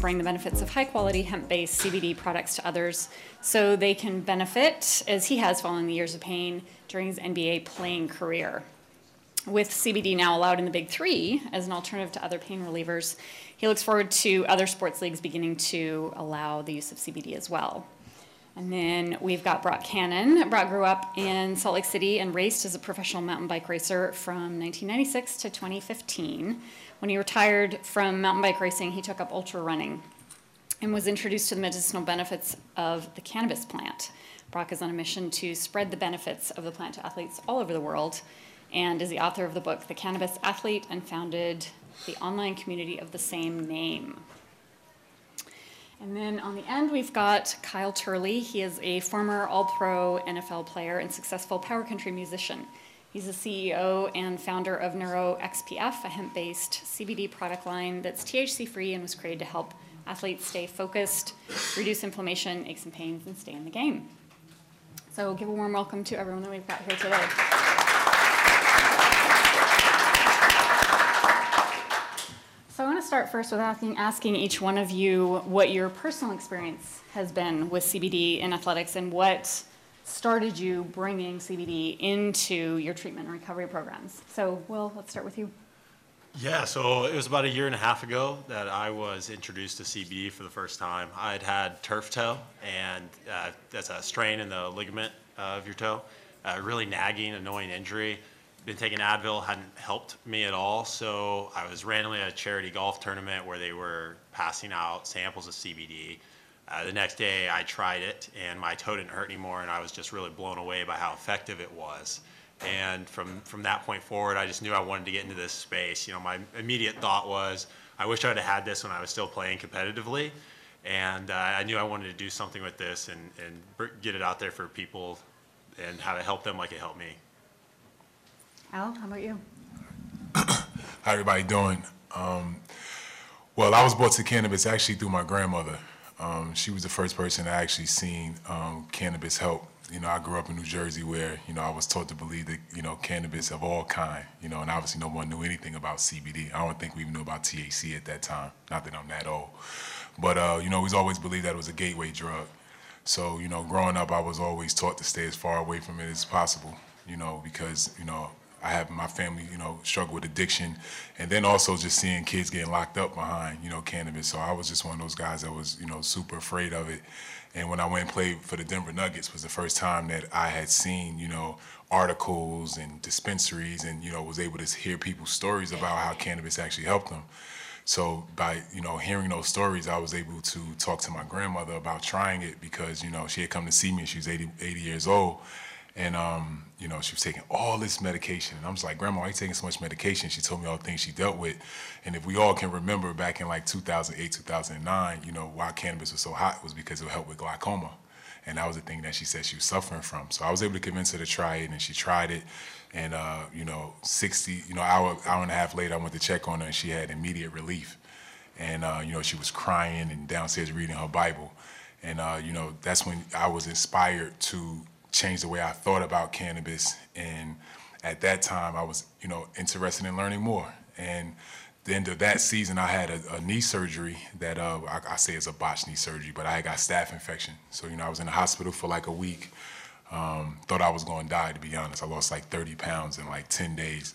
bring the benefits of high quality hemp based CBD products to others so they can benefit, as he has following the years of pain during his NBA playing career. With CBD now allowed in the Big Three as an alternative to other pain relievers, he looks forward to other sports leagues beginning to allow the use of CBD as well. And then we've got Brock Cannon. Brock grew up in Salt Lake City and raced as a professional mountain bike racer from 1996 to 2015. When he retired from mountain bike racing, he took up ultra running and was introduced to the medicinal benefits of the cannabis plant. Brock is on a mission to spread the benefits of the plant to athletes all over the world and is the author of the book The Cannabis Athlete and founded the online community of the same name. And then on the end, we've got Kyle Turley. He is a former All Pro NFL player and successful power country musician. He's the CEO and founder of NeuroXPF, a hemp based CBD product line that's THC free and was created to help athletes stay focused, reduce inflammation, aches and pains, and stay in the game. So, give a warm welcome to everyone that we've got here today. So I want to start first with asking, asking each one of you what your personal experience has been with CBD in athletics and what started you bringing CBD into your treatment and recovery programs. So, Will, let's start with you. Yeah, so it was about a year and a half ago that I was introduced to CBD for the first time. I'd had turf toe, and uh, that's a strain in the ligament of your toe, really nagging, annoying injury. Been taking Advil, hadn't helped me at all. So I was randomly at a charity golf tournament where they were passing out samples of CBD. Uh, the next day, I tried it, and my toe didn't hurt anymore, and I was just really blown away by how effective it was. And from from that point forward, I just knew I wanted to get into this space. You know, my immediate thought was, I wish I'd have had this when I was still playing competitively, and uh, I knew I wanted to do something with this and and get it out there for people, and how to help them like it helped me. Al, how about you? How everybody doing? Um, well, I was brought to cannabis actually through my grandmother. Um, she was the first person I actually seen um, cannabis help. You know, I grew up in New Jersey where, you know, I was taught to believe that, you know, cannabis of all kind, you know, and obviously no one knew anything about CBD. I don't think we even knew about THC at that time. Not that I'm that old. But, uh, you know, we always believed that it was a gateway drug. So, you know, growing up, I was always taught to stay as far away from it as possible, you know, because, you know, I have my family, you know, struggle with addiction, and then also just seeing kids getting locked up behind, you know, cannabis. So I was just one of those guys that was, you know, super afraid of it. And when I went and played for the Denver Nuggets was the first time that I had seen, you know, articles and dispensaries, and you know, was able to hear people's stories about how cannabis actually helped them. So by you know hearing those stories, I was able to talk to my grandmother about trying it because you know she had come to see me. She was 80, 80 years old, and um, you know, she was taking all this medication. And I was like, Grandma, why are you taking so much medication? She told me all the things she dealt with. And if we all can remember back in like 2008, 2009, you know, why cannabis was so hot was because it would help with glaucoma. And that was the thing that she said she was suffering from. So I was able to convince her to try it, and she tried it. And, uh, you know, 60, you know, hour, hour and a half later, I went to check on her, and she had immediate relief. And, uh, you know, she was crying and downstairs reading her Bible. And, uh, you know, that's when I was inspired to changed the way I thought about cannabis. And at that time, I was, you know, interested in learning more. And the end of that season, I had a, a knee surgery that uh, I, I, say is a botched knee surgery, but I got staph infection. So, you know, I was in the hospital for like a week. Um, thought I was going to die, to be honest. I lost like 30 pounds in like 10 days.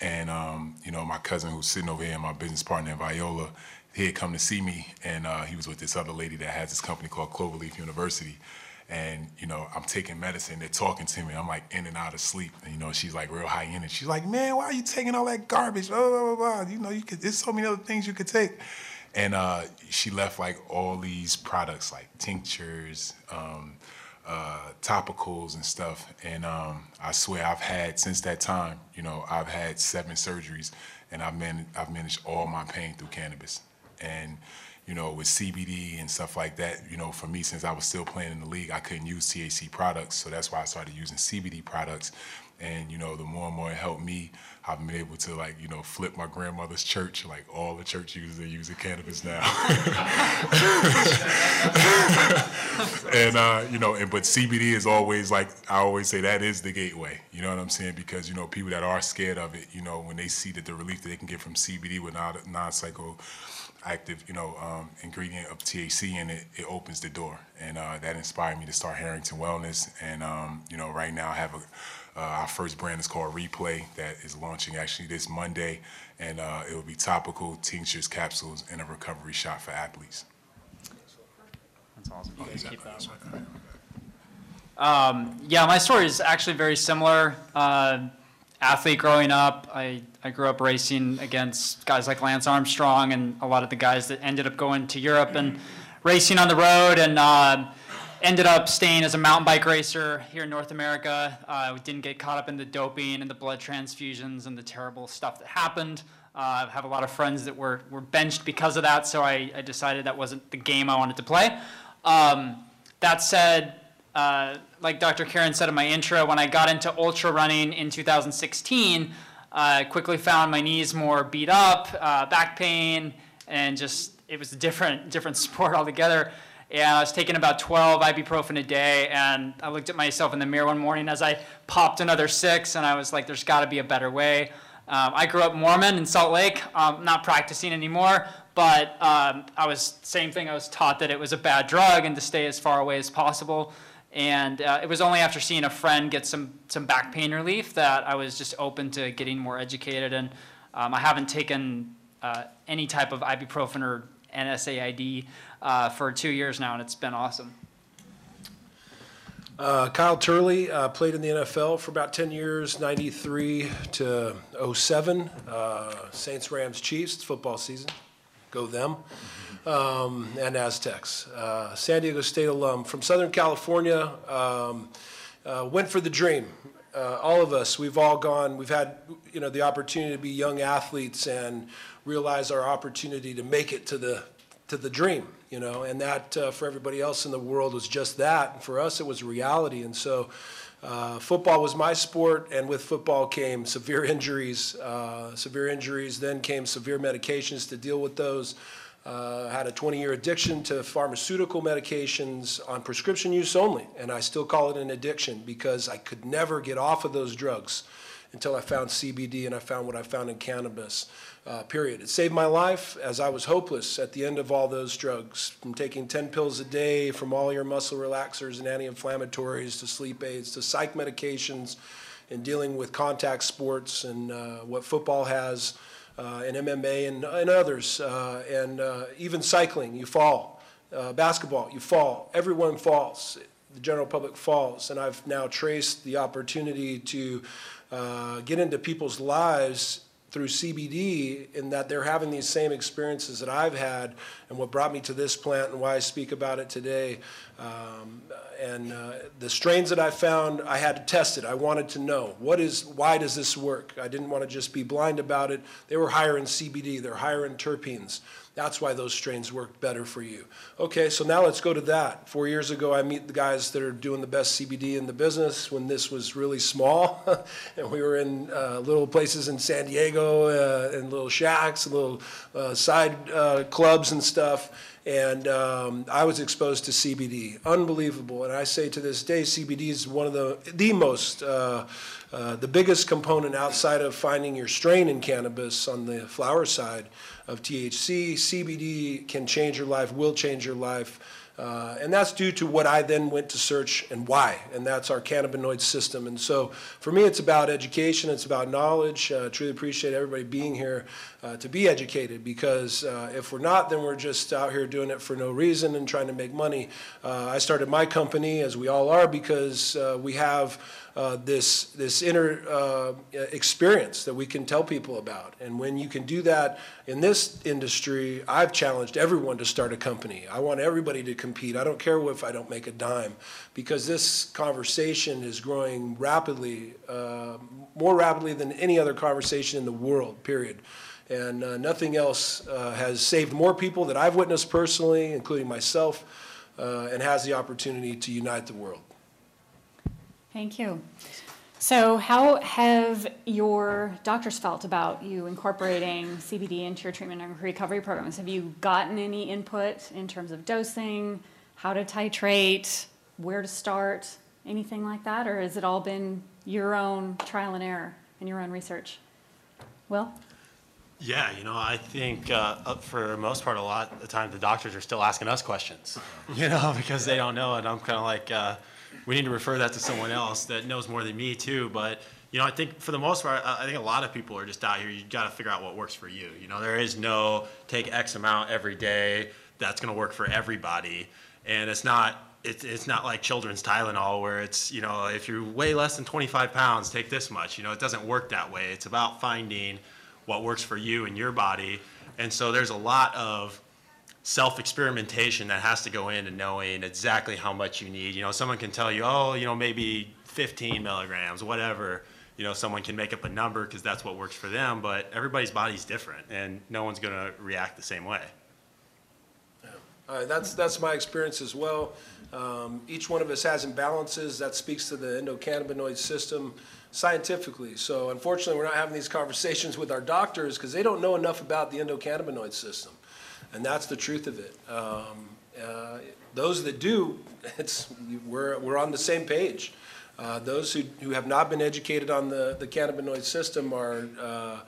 And, um, you know, my cousin who's sitting over here, my business partner in Viola, he had come to see me, and uh, he was with this other lady that has this company called Cloverleaf University and you know I'm taking medicine. They're talking to me. I'm like in and out of sleep. And you know she's like real high energy. She's like, man, why are you taking all that garbage? Blah blah blah. blah. You know you could. There's so many other things you could take. And uh, she left like all these products like tinctures, um, uh, topicals and stuff. And um, I swear I've had since that time. You know I've had seven surgeries, and I've managed I've managed all my pain through cannabis. And you know, with CBD and stuff like that, you know, for me, since I was still playing in the league, I couldn't use THC products. So that's why I started using CBD products. And, you know, the more and more it helped me, I've been able to like, you know, flip my grandmother's church. Like all the church users are using cannabis now. and uh, you know, and but CBD is always like I always say that is the gateway. You know what I'm saying? Because you know, people that are scared of it, you know, when they see that the relief that they can get from CBD with non psychoactive, you know, um, ingredient of THC in it, it opens the door, and uh, that inspired me to start Harrington Wellness. And um, you know, right now I have a uh, our first brand is called Replay that is launching actually this Monday, and uh, it will be topical tinctures, capsules, and a recovery shot for athletes. That's awesome. Keep that one. Um, yeah, my story is actually very similar. Athlete growing up, I, I grew up racing against guys like Lance Armstrong and a lot of the guys that ended up going to Europe and racing on the road and uh, ended up staying as a mountain bike racer here in North America. Uh, we didn't get caught up in the doping and the blood transfusions and the terrible stuff that happened. Uh, I have a lot of friends that were, were benched because of that, so I, I decided that wasn't the game I wanted to play. Um, that said, uh, like Dr. Karen said in my intro, when I got into ultra running in 2016, I quickly found my knees more beat up, uh, back pain, and just it was a different different sport altogether. And I was taking about 12 ibuprofen a day, and I looked at myself in the mirror one morning as I popped another six, and I was like, "There's got to be a better way." Um, I grew up Mormon in Salt Lake, um, not practicing anymore, but um, I was same thing. I was taught that it was a bad drug and to stay as far away as possible. And uh, it was only after seeing a friend get some some back pain relief that I was just open to getting more educated. And um, I haven't taken uh, any type of ibuprofen or NSAID uh, for two years now, and it's been awesome. Uh, Kyle Turley uh, played in the NFL for about 10 years, 93 to 07. Uh, Saints, Rams, Chiefs, football season. Go them. Um, and Aztecs. Uh, San Diego State alum from Southern California. Um, uh, went for the dream. Uh, all of us, we've all gone, we've had, you know, the opportunity to be young athletes and realize our opportunity to make it to the, to the dream you know, and that uh, for everybody else in the world was just that. And for us, it was reality. And so uh, football was my sport, and with football came severe injuries. Uh, severe injuries, then came severe medications to deal with those. Uh, had a 20 year addiction to pharmaceutical medications on prescription use only, and I still call it an addiction because I could never get off of those drugs until I found CBD and I found what I found in cannabis uh, period. It saved my life as I was hopeless at the end of all those drugs, from taking 10 pills a day, from all your muscle relaxers and anti-inflammatories to sleep aids to psych medications and dealing with contact sports and uh, what football has uh, and MMA and, and others, uh, and uh, even cycling, you fall. Uh, basketball, you fall. Everyone falls. The general public falls. And I've now traced the opportunity to Uh, get into people's lives through CBD in that they're having these same experiences that I've had and what brought me to this plant and why I speak about it today. Um, and uh, the strains that I found, I had to test it. I wanted to know what is, why does this work? I didn't want to just be blind about it. They were higher in CBD, they're higher in terpenes. That's why those strains worked better for you. Okay, so now let's go to that. Four years ago, I meet the guys that are doing the best CBD in the business when this was really small. and we were in uh, little places in San Diego uh, and little shacks, little uh, side uh, clubs and stuff. And um, I was exposed to CBD. Unbelievable. And I say to this day, CBD is one of the, the most, uh, uh, the biggest component outside of finding your strain in cannabis on the flower side of THC. CBD can change your life, will change your life. Uh, and that's due to what I then went to search and why, and that's our cannabinoid system. And so for me, it's about education, it's about knowledge. Uh, truly appreciate everybody being here uh, to be educated because uh, if we're not, then we're just out here doing it for no reason and trying to make money. Uh, I started my company, as we all are, because uh, we have uh, this this inner uh, experience that we can tell people about. And when you can do that in this industry, I've challenged everyone to start a company. I want everybody to compete. I don't care if I don't make a dime, because this conversation is growing rapidly, uh, more rapidly than any other conversation in the world. Period. And uh, nothing else uh, has saved more people that I've witnessed personally, including myself, and has the opportunity to unite the world. Thank you. So how have your doctors felt about you incorporating CBD into your treatment and recovery programs? Have you gotten any input in terms of dosing, how to titrate, where to start, anything like that? Or has it all been your own trial and error and your own research? Will? Yeah, you know, I think uh, for the most part, a lot of the time, the doctors are still asking us questions, you know, because they don't know. And I'm kind of like, uh, we need to refer that to someone else that knows more than me, too. But, you know, I think for the most part, I think a lot of people are just out here, you got to figure out what works for you. You know, there is no take X amount every day that's going to work for everybody. And it's not. It's, it's not like children's Tylenol where it's, you know, if you weigh less than 25 pounds, take this much. You know, it doesn't work that way. It's about finding what works for you and your body. And so there's a lot of self experimentation that has to go into knowing exactly how much you need. You know, someone can tell you, oh, you know, maybe 15 milligrams, whatever. You know, someone can make up a number because that's what works for them, but everybody's body's different and no one's going to react the same way. Uh, That's, that's my experience as well. Um, Each one of us has imbalances. That speaks to the endocannabinoid system scientifically. So unfortunately, we're not having these conversations with our doctors because they don't know enough about the endocannabinoid system. And that's the truth of it. Um, uh, Those that do, it's, we're, we're on the same page. Uh, Those who, who have not been educated on the, the cannabinoid system are, uh,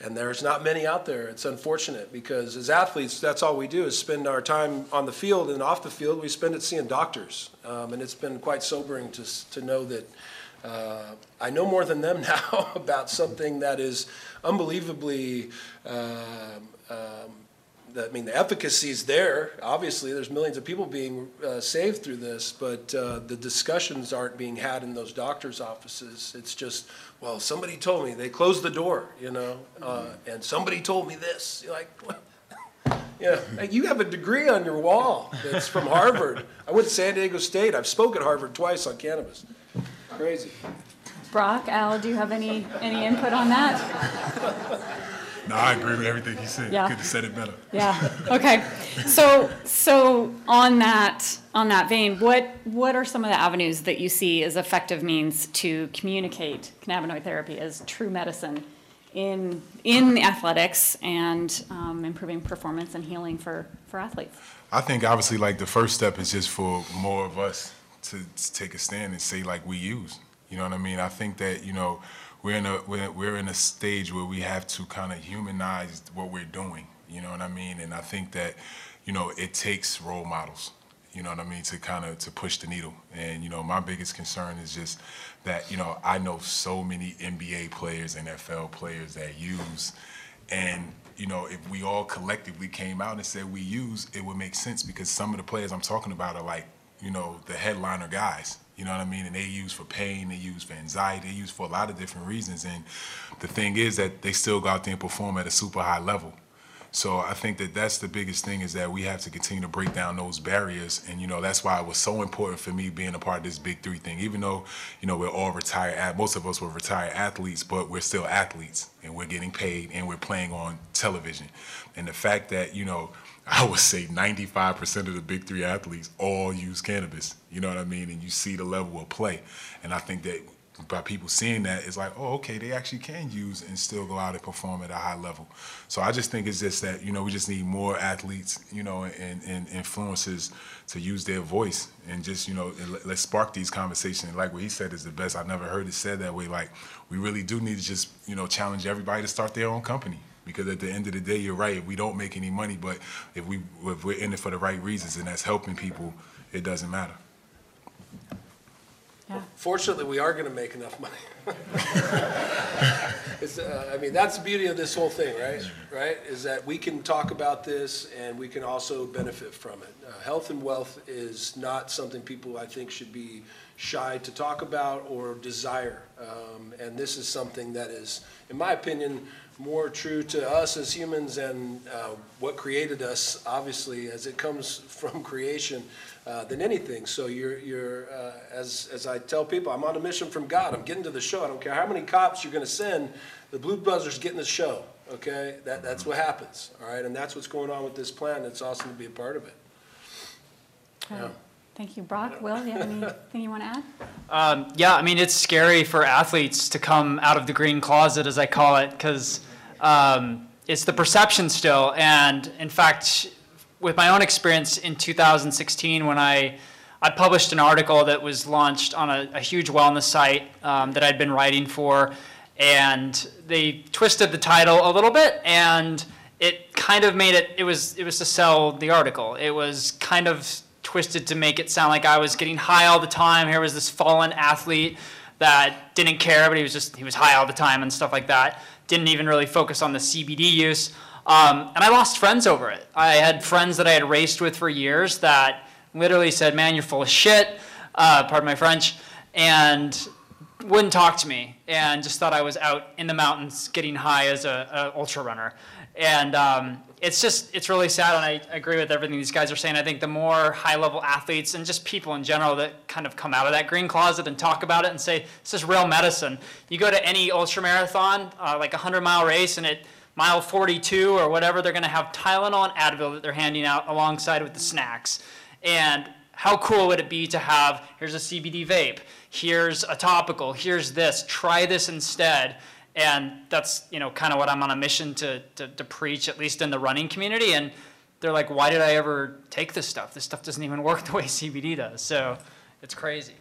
and there's not many out there. It's unfortunate because as athletes, that's all we do is spend our time on the field and off the field. We spend it seeing doctors, um, and it's been quite sobering to to know that uh, I know more than them now about something that is unbelievably. Um, um, I mean, the efficacy is there. Obviously, there's millions of people being uh, saved through this, but uh, the discussions aren't being had in those doctors' offices. It's just, well, somebody told me. They closed the door, you know, uh, and somebody told me this. You're like, what? Yeah, like, you have a degree on your wall that's from Harvard. I went to San Diego State. I've spoken at Harvard twice on cannabis. Crazy. Brock, Al, do you have any, any input on that? No, I agree with everything he said. Yeah. Could have said it better. Yeah, okay. So, so on that, on that vein, what, what are some of the avenues that you see as effective means to communicate cannabinoid therapy as true medicine in, in athletics and um, improving performance and healing for, for athletes? I think obviously like the first step is just for more of us to, to take a stand and say like we use. You know what I mean? I think that you know we're in a we're, we're in a stage where we have to kind of humanize what we're doing. You know what I mean? And I think that you know it takes role models. You know what I mean to kind of to push the needle. And you know my biggest concern is just that you know I know so many NBA players, NFL players that use and you know, if we all collectively came out and said we use, it would make sense because some of the players I'm talking about are like, you know, the headliner guys. You know what I mean? And they use for pain, they use for anxiety, they use for a lot of different reasons. And the thing is that they still go out there and perform at a super high level. So I think that that's the biggest thing is that we have to continue to break down those barriers, and you know that's why it was so important for me being a part of this big three thing. Even though you know we're all retired, most of us were retired athletes, but we're still athletes, and we're getting paid, and we're playing on television. And the fact that you know I would say 95% of the big three athletes all use cannabis. You know what I mean? And you see the level of play, and I think that by people seeing that, it's like, oh, okay, they actually can use and still go out and perform at a high level. So I just think it's just that, you know, we just need more athletes, you know, and, and influencers to use their voice and just, you know, let- let's spark these conversations. Like what he said is the best. I've never heard it said that way. Like, we really do need to just, you know, challenge everybody to start their own company. Because at the end of the day, you're right. If We don't make any money, but if we if we're in it for the right reasons and that's helping people, it doesn't matter. Yeah. Fortunately, we are going to make enough money. It's, uh, I mean, that's the beauty of this whole thing, right? Right? Is that we can talk about this and we can also benefit from it. Uh, Health and wealth is not something people, I think, should be shy to talk about or desire. Um, And this is something that is, in my opinion, more true to us as humans and uh, what created us, obviously, as it comes from creation, uh, than anything. So you're, you're, uh, as, as I tell people, I'm on a mission from God. I'm getting to the show. I don't care how many cops you're gonna send, the Blues Brothers getting the show, okay? That, that's what happens, all right? And that's what's going on with this plan. It's awesome to be a part of it. Yeah. Thank you. Brock, Will, do you have anything you want to add? Um, yeah, I mean, it's scary for athletes to come out of the green closet, as I call it, because um, it's the perception still. And in fact, with my own experience in 2016, when I I published an article that was launched on a, a huge wellness site um, that I'd been writing for, and they twisted the title a little bit, and it kind of made it. It was it was to sell the article. It was kind of twisted to make it sound like I was getting high all the time. Here was this fallen athlete that didn't care, but he was just he was high all the time and stuff like that. Didn't even really focus on the CBD use. Um, and I lost friends over it. I had friends that I had raced with for years that literally said, "Man, you're full of shit." Uh, pardon my French, and wouldn't talk to me, and just thought I was out in the mountains getting high as a, a ultra runner. And um, it's just it's really sad, and I agree with everything these guys are saying. I think the more high level athletes and just people in general that kind of come out of that green closet and talk about it and say this is real medicine. You go to any ultra marathon, uh, like a hundred mile race, and at mile 42 or whatever, they're going to have Tylenol and Advil that they're handing out alongside with the snacks. And how cool would it be to have here's a CBD vape, here's a topical, here's this, try this instead. And that's you know kind of what I'm on a mission to, to, to preach, at least in the running community. And they're like, why did I ever take this stuff? This stuff doesn't even work the way CBD does. So it's crazy.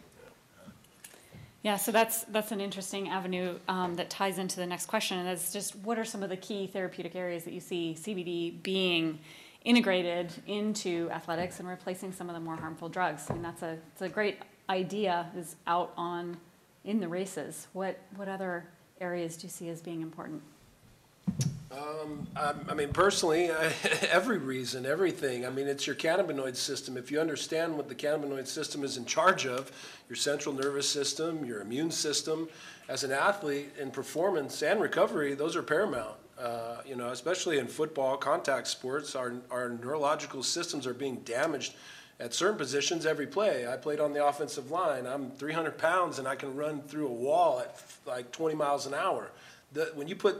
Yeah, so that's, that's an interesting avenue um, that ties into the next question, and that's just what are some of the key therapeutic areas that you see CBD being integrated into athletics and replacing some of the more harmful drugs? I mean, that's a, it's a great idea, is out on, in the races. What, what other areas do you see as being important? Um, I mean, personally, every reason, everything. I mean, it's your cannabinoid system. If you understand what the cannabinoid system is in charge of, your central nervous system, your immune system, as an athlete in performance and recovery, those are paramount. Uh, you know, especially in football, contact sports, our, our neurological systems are being damaged at certain positions every play. I played on the offensive line. I'm 300 pounds and I can run through a wall at like 20 miles an hour. The, when you put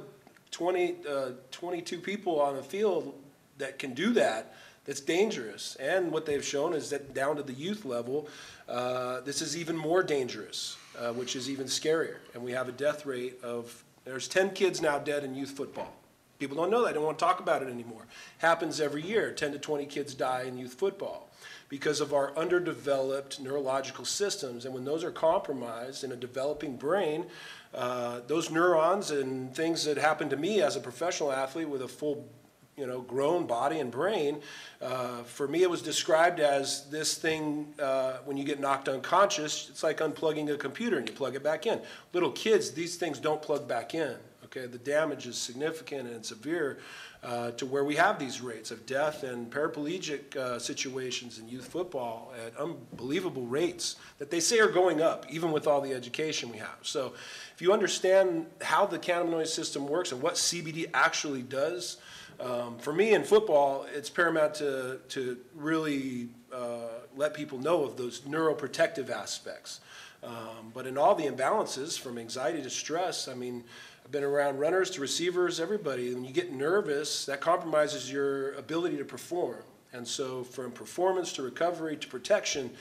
20, uh, 22 people on the field that can do that, that's dangerous. And what they've shown is that down to the youth level, uh, this is even more dangerous, uh, which is even scarier. And we have a death rate of, there's 10 kids now dead in youth football. People don't know that, They don't want to talk about it anymore. Happens every year, 10 to 20 kids die in youth football because of our underdeveloped neurological systems. And when those are compromised in a developing brain, uh, those neurons and things that happened to me as a professional athlete with a full you know, grown body and brain. Uh, for me, it was described as this thing uh, when you get knocked unconscious, it's like unplugging a computer and you plug it back in. Little kids, these things don't plug back in. Okay, the damage is significant and severe uh, to where we have these rates of death and paraplegic uh, situations in youth football at unbelievable rates that they say are going up, even with all the education we have. So, if you understand how the cannabinoid system works and what CBD actually does, um, for me in football, it's paramount to, to really uh, let people know of those neuroprotective aspects. Um, but in all the imbalances, from anxiety to stress, I mean, I've been around runners to receivers, everybody. When you get nervous, that compromises your ability to perform. And so, from performance to recovery to protection,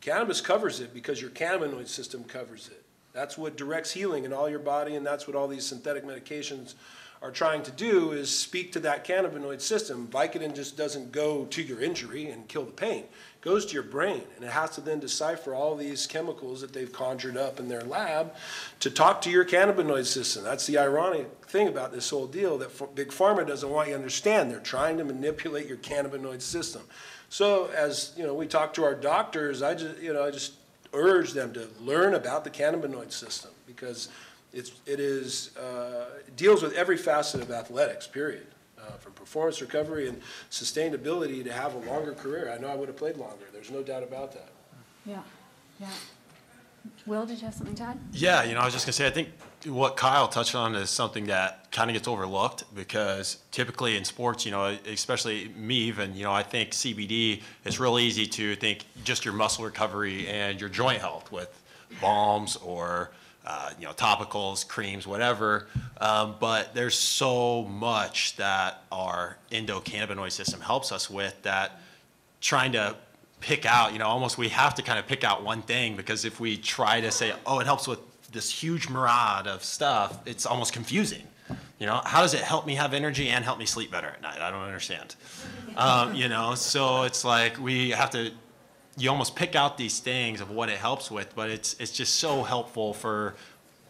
cannabis covers it because your cannabinoid system covers it. That's what directs healing in all your body, and that's what all these synthetic medications are trying to do is speak to that cannabinoid system. Vicodin just doesn't go to your injury and kill the pain. Goes to your brain, and it has to then decipher all these chemicals that they've conjured up in their lab to talk to your cannabinoid system. That's the ironic thing about this whole deal that Big Pharma doesn't want you to understand. They're trying to manipulate your cannabinoid system. So as you know, we talk to our doctors. I just you know I just urge them to learn about the cannabinoid system because it's, it is, uh, deals with every facet of athletics, period. Uh, from performance recovery and sustainability to have a longer career. I know I would have played longer. There's no doubt about that. Yeah, yeah. Will, did you have something to add? Yeah, you know, I was just gonna say, I think what Kyle touched on is something that kind of gets overlooked because typically in sports, you know, especially me even, you know, I think CBD, it's real easy to think just your muscle recovery and your joint health with balms or uh, you know, topicals, creams, whatever. Um, but there's so much that our endocannabinoid system helps us with that trying to pick out, you know, almost we have to kind of pick out one thing because if we try to say, oh, it helps with this huge myriad of stuff, it's almost confusing. You know, how does it help me have energy and help me sleep better at night? I don't understand. Um, you know, so it's like we have to, you almost pick out these things of what it helps with, but it's, it's just so helpful for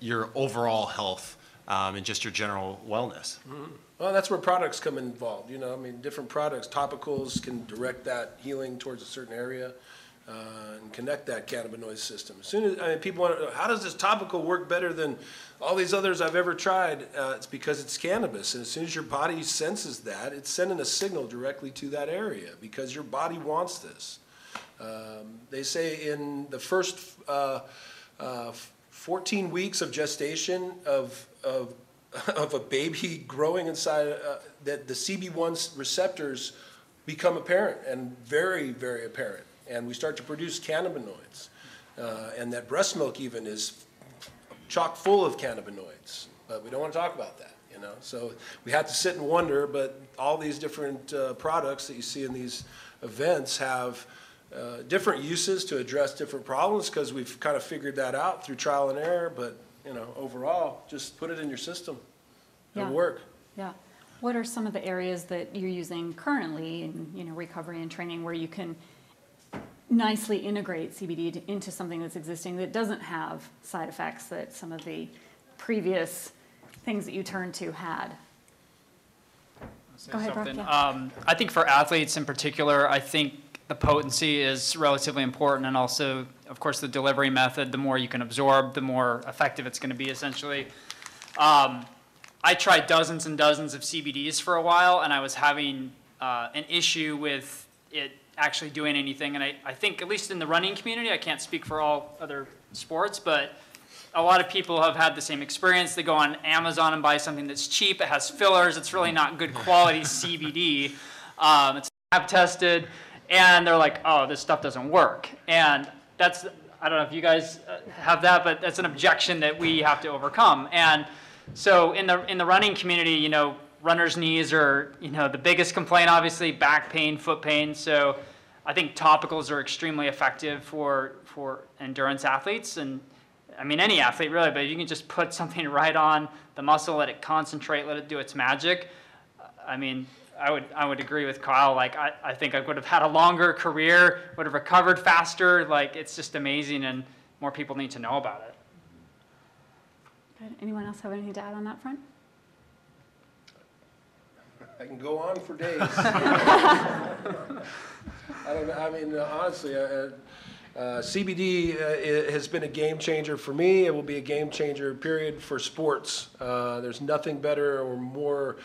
your overall health um, and just your general wellness. Well, that's where products come involved, you know, I mean, different products, topicals can direct that healing towards a certain area uh, and connect that cannabinoid system. As soon as, I mean, people want to know, how does this topical work better than all these others I've ever tried? Uh, It's because it's cannabis, and as soon as your body senses that, it's sending a signal directly to that area because your body wants this. Um, They say in the first uh, uh, 14 weeks of gestation of, of, of a baby growing inside, uh, that the CB1 receptors become apparent and very, very apparent. And we start to produce cannabinoids. Uh, And that breast milk even is chock full of cannabinoids, but we don't want to talk about that, you know? So we have to sit and wonder, but all these different uh, products that you see in these events have uh, different uses to address different problems, because we've kind of figured that out through trial and error, but, you know, overall, just put it in your system. It'll Yeah. work. Yeah. What are some of the areas that you're using currently in, you know, recovery and training where you can nicely integrate CBD to- into something that's existing that doesn't have side effects that some of the previous things that you turned to had? Go ahead, Brock, yeah. Um, I think for athletes in particular, I think the potency is relatively important, and also, of course, the delivery method. The more you can absorb, the more effective it's going to be. Essentially, um, I tried dozens and dozens of CBDs for a while, and I was having uh, an issue with it actually doing anything. And I, I think, at least in the running community, I can't speak for all other sports, but a lot of people have had the same experience. They go on Amazon and buy something that's cheap. It has fillers. It's really not good quality CBD. Um, it's lab tested, and they're like, "Oh, this stuff doesn't work." And that's I don't know if you guys uh, have that, but that's an objection that we have to overcome. And so in the in the running community, you know, runners' knees are you know the biggest complaint. Obviously, back pain, foot pain. So I think topicals are extremely effective for for endurance athletes and I mean any athlete really, but you can just put something right on the muscle, let it concentrate, let it do its magic. I mean, I would I would agree with Kyle. Like I, I think I would have had a longer career, would have recovered faster. Like it's just amazing, and more people need to know about it. Good. Anyone else have anything to add on that front? I can go on for days. I don't know, I mean, honestly, uh, uh, CBD uh, has been a game changer for me. It will be a game changer, period, for sports. Uh, There's nothing better or more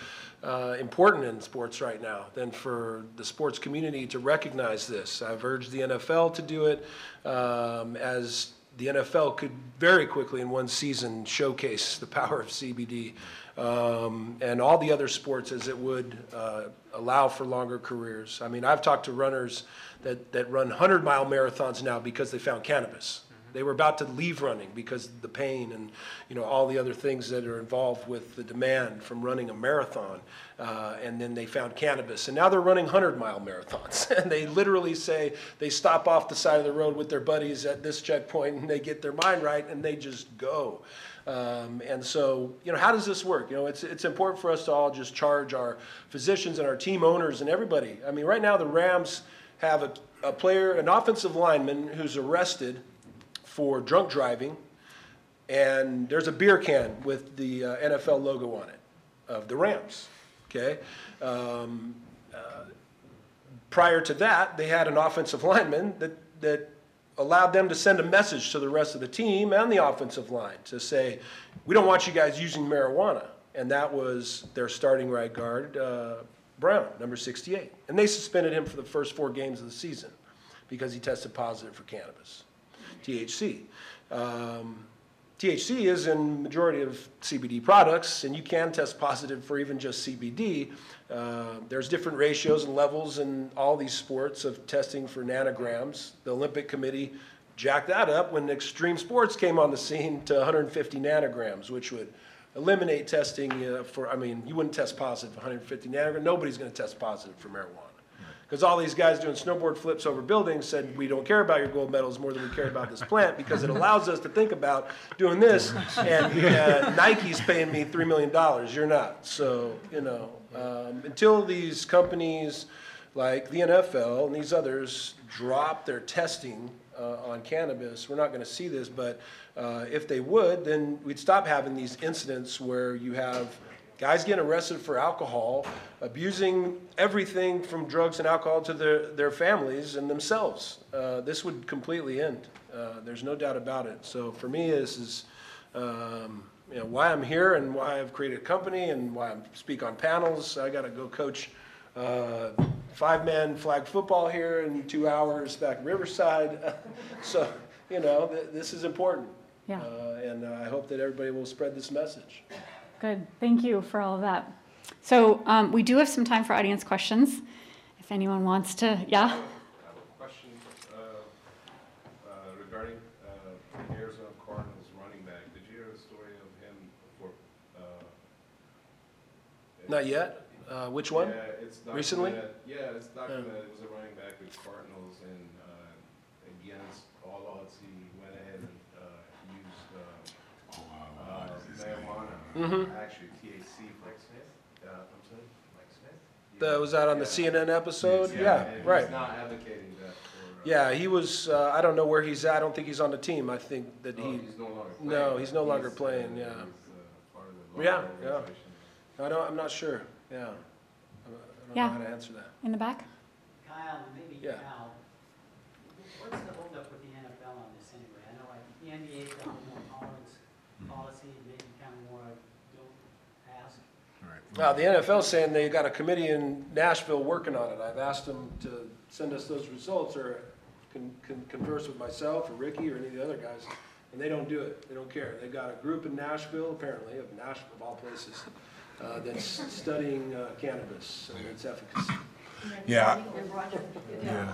uh, important in sports right now than for the sports community to recognize this. I've urged the NFL to do it, um, as the NFL could very quickly in one season showcase the power of CBD um, and all the other sports as it would uh, allow for longer careers. I mean, I've talked to runners that, that run 100 mile marathons now because they found cannabis. They were about to leave running because the pain and, you know, all the other things that are involved with the demand from running a marathon. Uh, and then they found cannabis. And now they're running 100 mile marathons. and they literally say they stop off the side of the road with their buddies at this checkpoint and they get their mind right and they just go. Um, and so, you know, how does this work? You know, it's, it's important for us to all just charge our physicians and our team owners and everybody. I mean, right now the Rams have a, a player, an offensive lineman who's arrested for drunk driving, and there's a beer can with the uh, NFL logo on it of the Rams. Okay. Um, uh, prior to that, they had an offensive lineman that that allowed them to send a message to the rest of the team and the offensive line to say, "We don't want you guys using marijuana." And that was their starting right guard, uh, Brown, number 68. And they suspended him for the first four games of the season because he tested positive for cannabis. THC. Um, THC is in majority of CBD products, and you can test positive for even just CBD. Uh, there's different ratios and levels in all these sports of testing for nanograms. The Olympic Committee jacked that up when extreme sports came on the scene to 150 nanograms, which would eliminate testing uh, for, I mean, you wouldn't test positive for 150 nanograms. Nobody's going to test positive for marijuana Because all these guys doing snowboard flips over buildings said, we don't care about your gold medals more than we care about this plant because it allows us to think about doing this. And uh, Nike's paying me $3 million, you're not. So, you know, um, until these companies like the NFL and these others drop their testing uh, on cannabis, we're not going to see this. But uh, if they would, then we'd stop having these incidents where you have guys getting arrested for alcohol, abusing everything from drugs and alcohol to their, their families and themselves. Uh, this would completely end. Uh, there's no doubt about it. So for me, this is um, you know, why I'm here and why I've created a company and why I speak on panels. I got to go coach uh, five-man flag football here in two hours back in Riverside. so, you know, th- this is important. Yeah. Uh, and I hope that everybody will spread this message. Good, thank you for all of that. So um, we do have some time for audience questions. If anyone wants to, yeah? I have a question uh, uh, regarding uh, Arizona Cardinals running back. Did you hear the story of him for? uh, Not yet? Uh, which one? Yeah, it's Recently? documented- Yeah, it's documented, it was a running back with Cardinals and uh, against all odds, he went ahead and uh, used uh, uh, marijuana, actually THC. Mike Smith? Uh, I'm sorry, Mike Smith? That was that on the Yeah. CNN episode? Yeah, and right. He's not advocating that for. uh, Yeah, he was, uh, I don't know where he's at. I don't think he's on the team. I think that No, he, he's no longer playing. No, he's no longer He's, uh, playing, yeah. he's, uh, part of the Yeah, local yeah. organization. I don't, I'm not sure. Yeah. I don't- I know Yeah. how to answer that. In the back? Kyle, maybe Yeah. Cal, what's the holdup with the NFL on this anyway? I know like the NBA's got a more tolerance policy, maybe kind of more don't ask. Now, the NFL's saying they got a committee in Nashville working on it. I've asked them to send us those results or can, can converse with myself or Ricky or any of the other guys. And they don't do it. They don't care. They've got a group in Nashville, apparently, of Nashville, of all places, uh, that's studying uh, cannabis and its efficacy. Yeah. Yeah.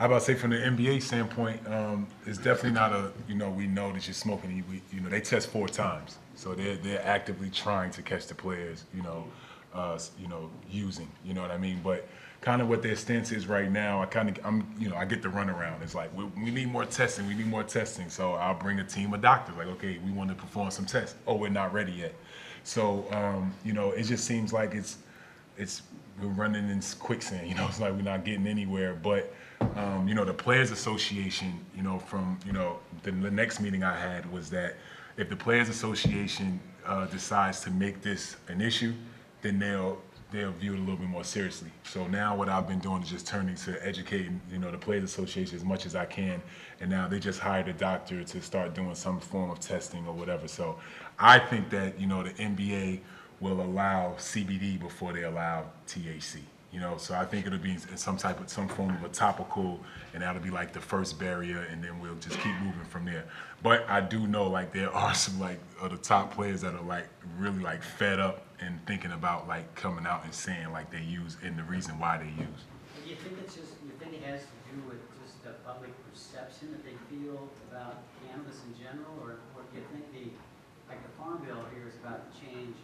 I about to say from the NBA standpoint, um, it's definitely not a, you know, we know that you're smoking, you, we- you know, they test four times. So they're, they're actively trying to catch the players, you know, uh, you know, using, you know what I mean? But kind of what their stance is right now, I kind of, I'm, you know, I get the runaround. It's like, we, we need more testing, we need more testing. So I'll bring a team of doctors, like, okay, we want to perform some tests. Oh, we're not ready yet. So, um, you know, it just seems like it's, it's we're running in quicksand. You know, it's like we're not getting anywhere. But um, you know, the Players Association, you know, from you know the, the next meeting I had was that if the Players Association uh, decides to make this an issue, then they'll they'll view it a little bit more seriously. So now what I've been doing is just turning to educating, you know, the Players Association as much as I can. And now they just hired a doctor to start doing some form of testing or whatever. So I think that, you know, the NBA will allow CBD before they allow THC. You know, so I think it'll be some type of some form of a topical, and that'll be like the first barrier, and then we'll just keep moving from there. But I do know like there are some like of the top players that are like really like fed up and thinking about like coming out and saying like they use and the reason why they use. Do you think it's just, you think it has to do with just the public perception that they feel about cannabis in general? Or, or do you think the, like the Farm Bill here is about to change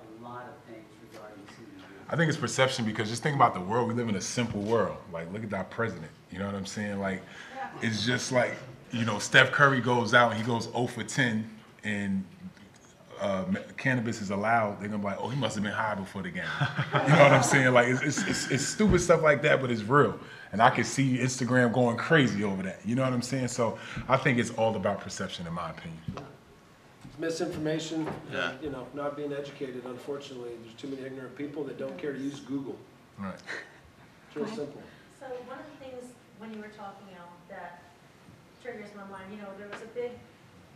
a lot of things regarding CBD? I think it's perception because just think about the world. We live in a simple world. Like, look at that president. You know what I'm saying? Like, it's just like, you know, Steph Curry goes out and he goes 0 for 10 and uh, cannabis is allowed. They're gonna be like, oh, he must have been high before the game. you know what I'm saying? Like, it's, it's, it's, it's stupid stuff like that, but it's real. And I can see Instagram going crazy over that. You know what I'm saying? So I think it's all about perception, in my opinion. Misinformation, Yeah. and, you know, not being educated, unfortunately. There's too many ignorant people that don't care to use Google. Right. It's real simple. So one of the things, when you were talking, Al, that triggers my mind, you know, there was a big,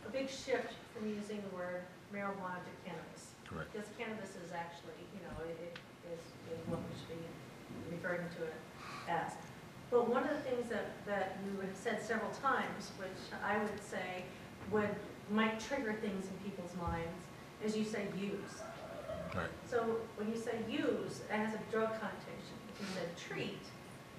a big shift from using the word marijuana to cannabis. Correct. Because cannabis is actually, you know, it it is, is what we should be referring to it as. But one of the things that, that you have said several times, which I would say would, might trigger things in people's minds, is you say use. Right. So when you say use, it has a drug connotation. If you said treat,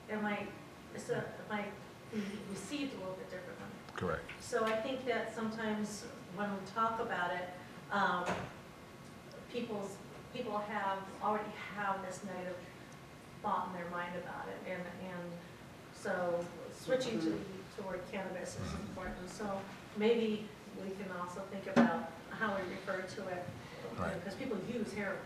it might, so it might be received a little bit differently. Correct. So I think that sometimes when we talk about it, um, people's, people have, already have this negative thought in their mind about it. And, and so switching to, toward cannabis is important. So maybe we can also think about how we refer to it. Right. Because people use heroin.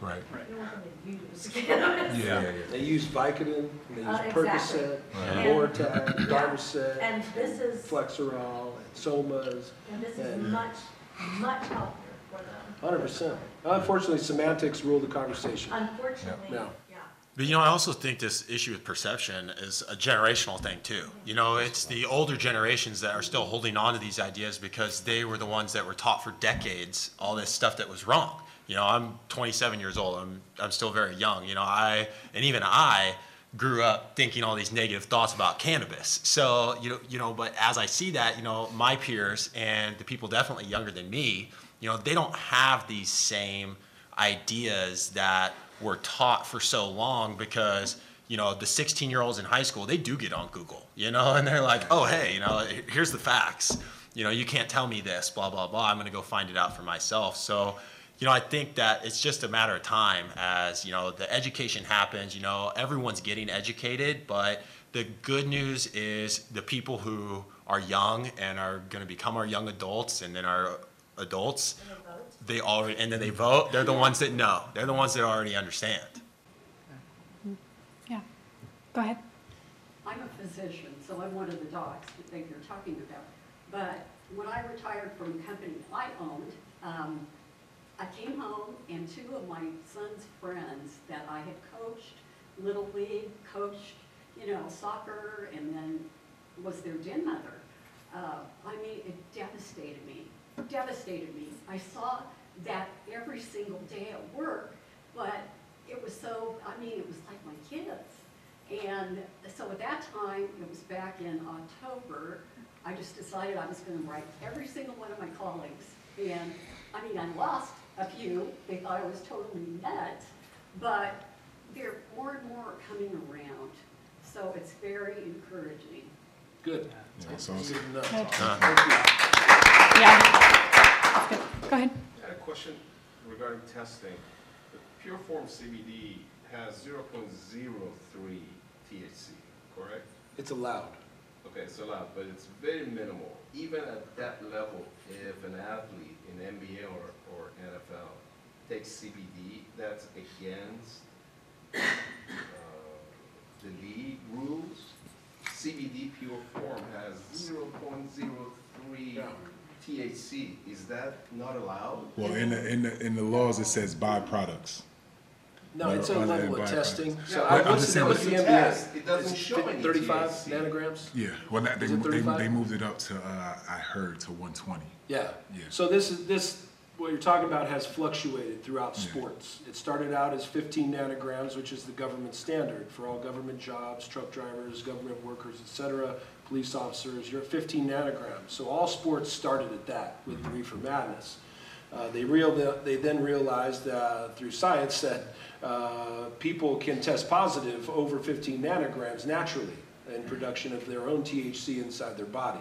Right. You don't want them to use cannabis. Yeah, yeah, They use Vicodin, they use Uh, exactly. Percocet, Right. Lortab, Darvocet, And this is, Flexeril, and Somas, and this is and- much, much healthier for them. hundred percent. Unfortunately, semantics rule the conversation. Unfortunately, Yeah. But you know, I also think this issue with perception is a generational thing too. You know, it's the older generations that are still holding on to these ideas because they were the ones that were taught for decades all this stuff that was wrong. You know, I'm 27 years old. I'm I'm still very young. You know, I and even I grew up thinking all these negative thoughts about cannabis. So, you know, you know, but as I see that, you know, my peers and the people definitely younger than me, you know, they don't have these same ideas that were taught for so long because you know the 16 year olds in high school they do get on google you know and they're like oh hey you know here's the facts. You know you can't tell me this blah blah blah. I'm going to go find it out for myself. So you know i think that it's just a matter of time as you know the education happens you know everyone's getting educated but the good news is the people who are young and are going to become our young adults and then our adults they already and then they vote they're the ones that know they're the ones that already understand Yeah. Go ahead. I'm a physician, so I'm one of the docs that you're talking about. But when I retired from the company I owned, um, I came home and two of my son's friends that I had coached, Little League, coached, you know, soccer, and then was their den mother. Uh, I mean, it devastated me, devastated me. I saw that every single day at work, but it was so, I mean, it was like my kids. And so at that time, it was back in October, I just decided I was gonna write every single one of my colleagues. And, I mean, I lost a few, they thought I was totally nuts, but there, are more and more are coming around. So it's very encouraging. Good. Yeah, that's awesome. Good enough. Good. Thank you. Yeah. Good. Go ahead. I had a question regarding testing. The Pure Form CBD has zero point zero three THC, correct? It's allowed. Okay, it's allowed, but it's very minimal. Even at that level, if an athlete in NBA or, or NFL takes CBD, that's against uh, the league rules. CBD pure form has zero point zero three Yeah. THC. Is that not allowed? Well, in the, in the, in the laws, it says byproducts. No, it's a Well, level by- of testing. So Yeah, I I'm what's just the, saying, what's the but the test, it doesn't It's show fif- any Thirty-five THC. nanograms? Yeah, well, that, they, Is it they, 35? they moved it up to, uh, I heard, to one twenty. Yeah. Yeah. So this is, this, what you're talking about has fluctuated throughout Yeah. sports. It started out as fifteen nanograms, which is the government standard for all government jobs, truck drivers, government workers, et cetera, police officers, you're at fifteen nanograms. So all sports started at that with the reefer madness. Uh, they real, they then realized, uh, through science that, uh, people can test positive over fifteen nanograms naturally in production of their own THC inside their body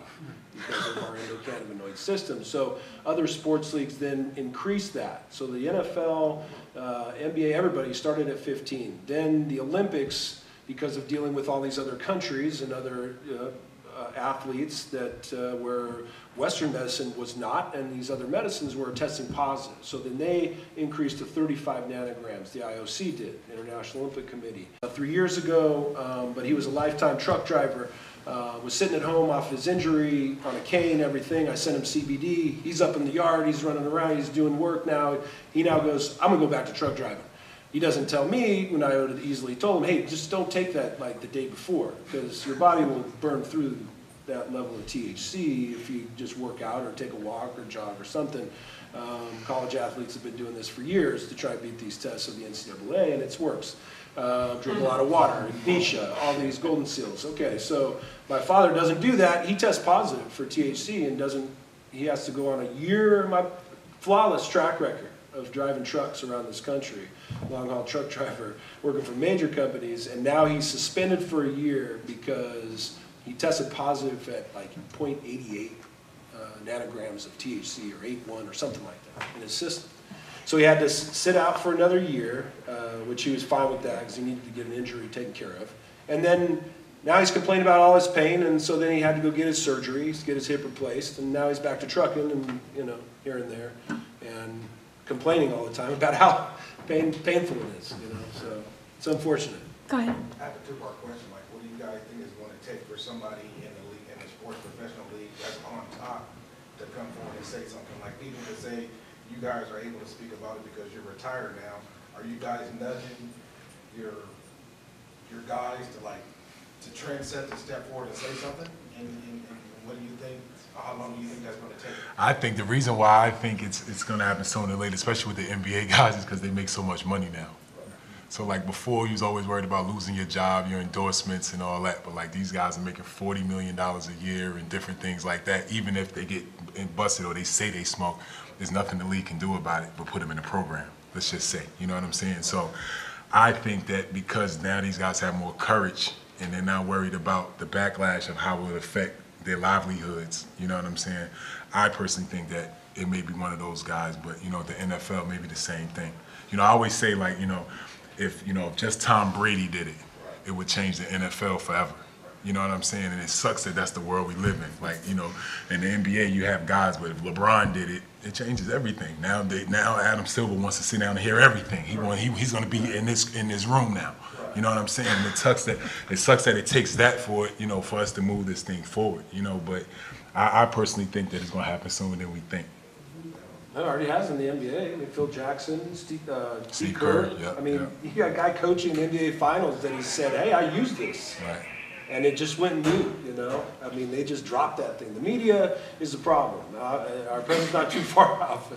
because of our endocannabinoid system. So other sports leagues then increased that. So the NFL, uh, NBA, everybody started at 15. Then the Olympics, because of dealing with all these other countries and other uh, athletes that uh, where Western medicine was not, and these other medicines were testing positive. So then they increased to 35 nanograms. The IOC did, International Olympic Committee. Uh, three years ago, um, but he was a lifetime truck driver. Uh, was sitting at home off his injury on a cane, everything. I sent him CBD. He's up in the yard. He's running around. He's doing work now. He now goes, I'm gonna go back to truck driving. He doesn't tell me when I would have easily told him, hey, just don't take that like the day before, because your body will burn through that level of THC if you just work out or take a walk or jog or something. Um, college athletes have been doing this for years to try to beat these tests of the NCAA, and it works. Uh, drink a lot of water, Nisha, all these goldenseals. Okay, so my father doesn't do that. He tests positive for THC and doesn't. He has to go on a year, my flawless track record of driving trucks around this country, long haul truck driver, working for major companies, and now he's suspended for a year because he tested positive at like 0.88 uh, nanograms of THC or 8.1 or something like that in his system. So he had to sit out for another year, uh, which he was fine with that because he needed to get an injury taken care of. And then now he's complaining about all his pain, and so then he had to go get his surgery, get his hip replaced, and now he's back to trucking and, you know, here and there, and complaining all the time about how pain, painful it is, you know, so it's unfortunate. Go ahead. I have a two-part question, like, what do you guys think is gonna take for somebody in the league, in the sports professional league that's on top to come forward and say something, like, even to say, you guys are able to speak about it because you're retired now, are you guys nudging your, your guys to like, to trendset, to step forward and say something? And, and, and what do you think, how long do you think that's gonna take? I think the reason why I think it's it's gonna happen sooner or later, especially with the NBA guys, is because they make so much money now. So like before, you was always worried about losing your job, your endorsements, and all that. But like these guys are making forty million dollars a year and different things like that. Even if they get busted or they say they smoke, there's nothing the league can do about it but put them in a program. Let's just say, you know what I'm saying? So I think that because now these guys have more courage and they're not worried about the backlash of how it will affect their livelihoods. You know what I'm saying? I personally think that it may be one of those guys, but you know, the NFL may be the same thing. You know, I always say like, you know, if you know, if just Tom Brady did it, it would change the NFL forever. You know what I'm saying? And it sucks that that's the world we live in. Like, you know, in the NBA you have guys, but if LeBron did it, it changes everything. Now they now Adam Silver wants to sit down and hear everything. He want he, he's gonna be in this in this room now. You know what I'm saying? It sucks that it sucks that it takes that for you know, for us to move this thing forward. You know, but I, I personally think that it's gonna happen sooner than we think. It already has in the NBA. I mean, Phil Jackson, Steve, uh, Steve Kerr. Kerr, yeah, I mean, you got a guy coaching the NBA Finals that he said, "Hey, I used this," Right. and it just went new. You know, I mean, they just dropped that thing. The media is the problem. Uh, our president's not too far off,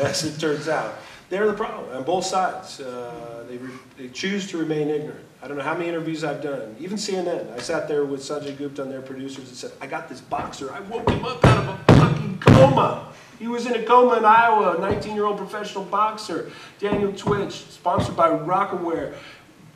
as it turns out. They're the problem on both sides. Uh, they, re- they choose to remain ignorant. I don't know how many interviews I've done. Even CNN. I sat there with Sanjay Gupta and their producers and said, "I got this boxer. I woke him up out of a fucking coma." He was in a coma in Iowa, a 19-year-old professional boxer, Daniel Twitch, sponsored by Rocawear.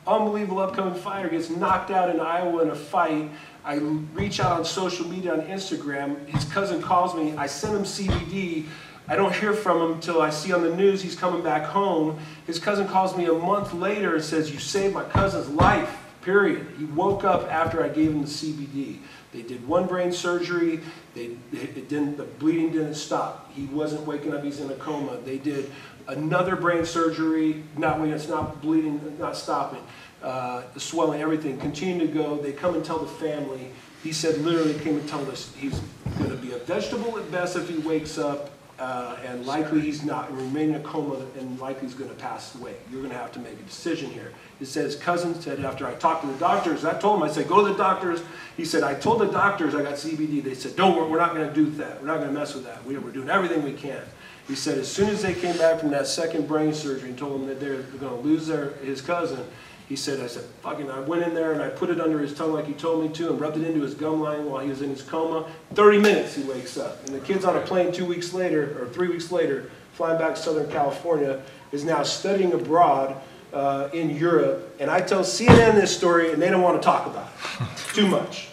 Unbelievable upcoming fighter gets knocked out in Iowa in a fight. I reach out on social media on Instagram. His cousin calls me. I send him CBD. I don't hear from him until I see on the news he's coming back home. His cousin calls me a month later and says, You saved my cousin's life, period. He woke up after I gave him the CBD. They did one brain surgery. They, it didn't, the bleeding didn't stop. He wasn't waking up, he's in a coma. They did another brain surgery, not when it's not bleeding, not stopping. Uh, the swelling, everything continued to go. They come and tell the family. He said literally came and told us he's going to be a vegetable at best if he wakes up, uh, and likely he's not, remain in a coma, and likely he's going to pass away. You're going to have to make a decision here. He says, cousin said after I talked to the doctors, I told him, I said, go to the doctors. He said, I told the doctors I got CBD. They said, don't worry, we're not going to do that. We're not going to mess with that. We- We're doing everything we can. He said, as soon as they came back from that second brain surgery and told him that they're going to lose their, his cousin, he said, I said, fucking, I went in there and I put it under his tongue like he told me to and rubbed it into his gum line while he was in his coma. 30 minutes he wakes up. And the kid's on a plane two weeks later, or three weeks later, flying back to Southern California, is now studying abroad uh, in Europe. And I tell CNN this story and they don't want to talk about it. Too much.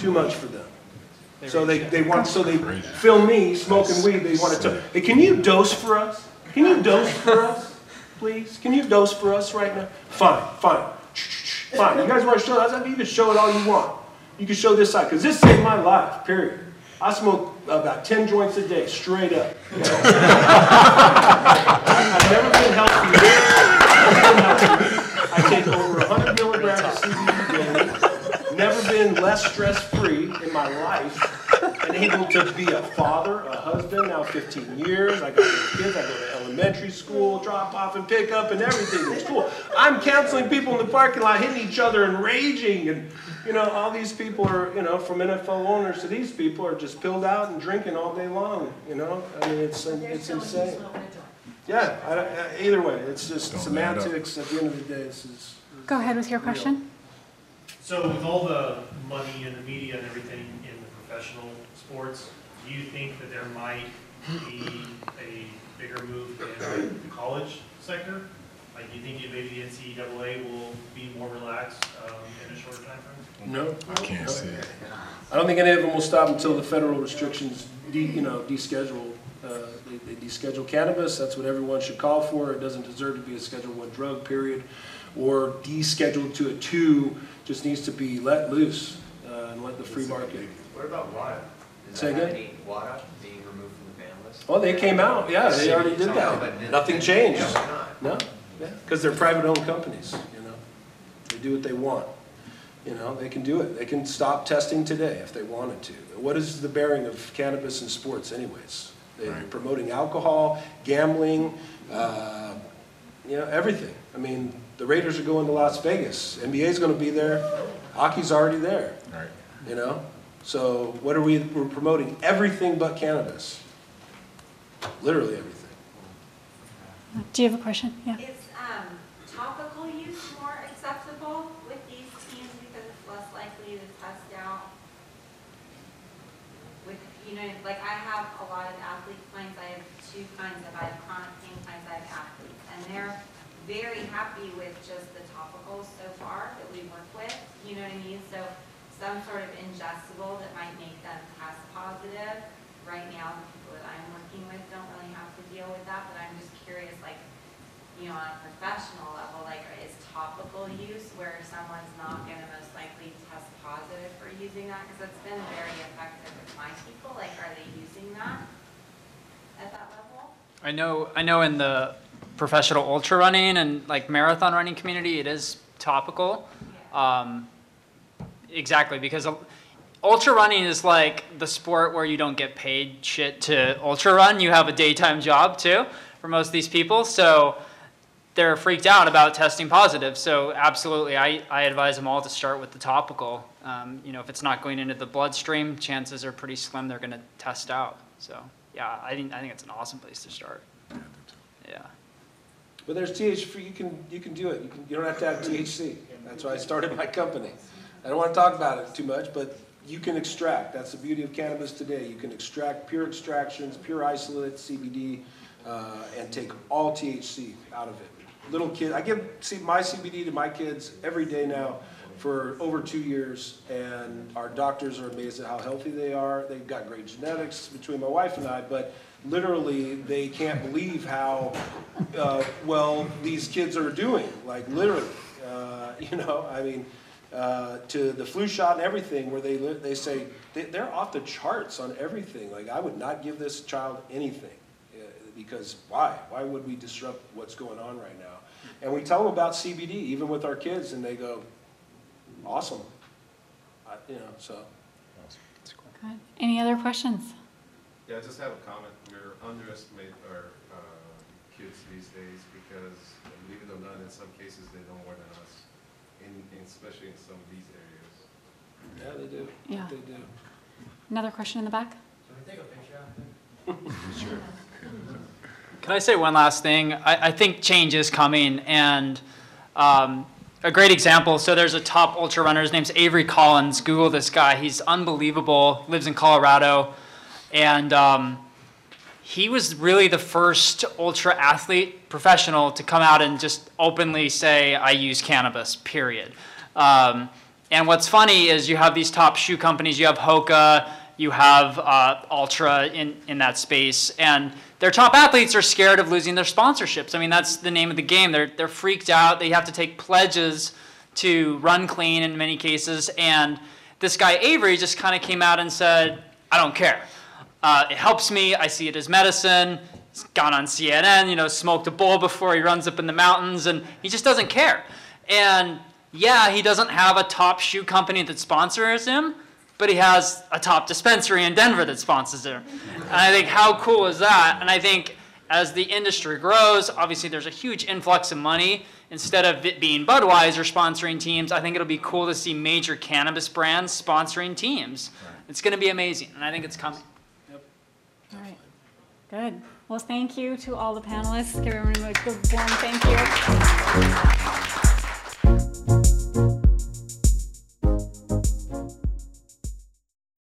Too much for them. So they, they want, so they film me smoking weed, they want to tell, hey, can you dose for us? Can you dose for us, please? Can you dose for us right now? Fine, fine, fine. You guys want to show that? You can show it all you want. You can show this side, because this saved my life, period. I smoke about ten joints a day, straight up. I've never been healthier. I take over hundred milligrams of CBD daily. Never been less stress-free in my life. And able to be a father, a husband, now fifteen years. I got kids, I go to elementary school, drop off and pick up and everything in school. I'm counseling people in the parking lot, hitting each other and raging and, you know, all these people are, you know, from NFL owners to these people are just pilled out and drinking all day long, you know? I mean, it's, uh, it's insane. Yeah, I, I, either way, it's just Don't semantics. At the end of the day, this is. Go ahead with your question. So with all the money and the media and everything in the professional sports, do you think that there might be a bigger move in the college sector? Like, do you think maybe the NCAA will be more relaxed um, in a shorter timeframe? No. I can't see it. I don't think any of them will stop until the federal restrictions, de, you know, deschedule, uh, They, they deschedule cannabis, that's what everyone should call for. It doesn't deserve to be a Schedule One drug, period. Or descheduled to a two, just needs to be let loose, uh, and let the free market. What about WADA? Does Say that again? any WADA being removed from the ban list? Well, they came out, yeah, they already did that. Nothing changed. No, why not? No, yeah, because they're private-owned companies, you know? They do what they want. You know, they can do it. They can stop testing today if they wanted to. What is the bearing of cannabis in sports anyways? They're Right. promoting alcohol, gambling, uh, you know, everything. I mean, the Raiders are going to Las Vegas. NBA's gonna be there. Hockey's already there, Right. you know? So what are we, we're promoting everything but cannabis. Literally everything. Do you have a question? Yeah. Is um, topical use more acceptable with these teams because it's less likely to test out? With, you know, like I have a lot of athlete clients, I have two kinds of, I have chronic pain clients, I have athletes. And they're very happy with just the topicals so far that we work with, you know what I mean? So some sort of ingestible that might make them test positive. Right now, the people that I'm working with don't really have to deal with that, but I'm just curious, like, you know, on a professional level, like, is topical use where someone's not gonna most likely test positive for using that? Because it's been very effective with my people, like, are they using that at that level? I know, I know in the professional ultra running and like marathon running community, it is topical. Um, exactly, because ultra running is like the sport where you don't get paid shit to ultra run. You have a daytime job too for most of these people. So they're freaked out about testing positive. So absolutely, I, I advise them all to start with the topical. Um, you know, if it's not going into the bloodstream, chances are pretty slim they're going to test out. So yeah, I think I think it's an awesome place to start. Yeah. But there's THC, you can, you can do it, you can, you don't have to have THC. That's why I started my company. I don't wanna talk about it too much, but you can extract, that's the beauty of cannabis today. You can extract pure extractions, pure isolate, CBD, uh, and take all THC out of it. Little kid, I give, see, my CBD to my kids every day now for over two years, and our doctors are amazed at how healthy they are. They've got great genetics between my wife and I, but literally, they can't believe how, uh, well these kids are doing, like literally. Uh, you know, I mean, uh, to the flu shot and everything, where they, they say, they, they're off the charts on everything. Like, I would not give this child anything, uh, because why? Why would we disrupt what's going on right now? And we tell them about CBD, even with our kids, and they go, awesome. I- You know, so. Good. Any other questions? Yeah, I just have a comment. We're underestimate our uh, kids these days because, believe it or not, in some cases, they know more than us, in, in- especially in some of these areas. Yeah, they do. Yeah. They do. Another question in the back? Sure. Can I say one last thing? I, I think change is coming, and um, a great example. So there's a top ultra runner. His name's Avery Collins. Google this guy. He's unbelievable. Lives in Colorado, and um, he was really the first ultra athlete professional to come out and just openly say, "I use cannabis." Period. Um, and what's funny is you have these top shoe companies. You have Hoka. You have uh, Altra in, in that space, and their top athletes are scared of losing their sponsorships. I mean, that's the name of the game. They're, they're freaked out. They have to take pledges to run clean in many cases. And this guy, Avery, just kind of came out and said, I don't care. Uh, it helps me. I see it as medicine. He's gone on CNN, you know, smoked a bowl before he runs up in the mountains, and he just doesn't care. And yeah, he doesn't have a top shoe company that sponsors him, but he has a top dispensary in Denver that sponsors him. And I think how cool is that? And I think as the industry grows, obviously there's a huge influx of money. Instead of it being Budweiser sponsoring teams, I think it'll be cool to see major cannabis brands sponsoring teams. It's going to be amazing, and I think it's coming. Good. Well, thank you to all the panelists. Give everyone a good warm thank you.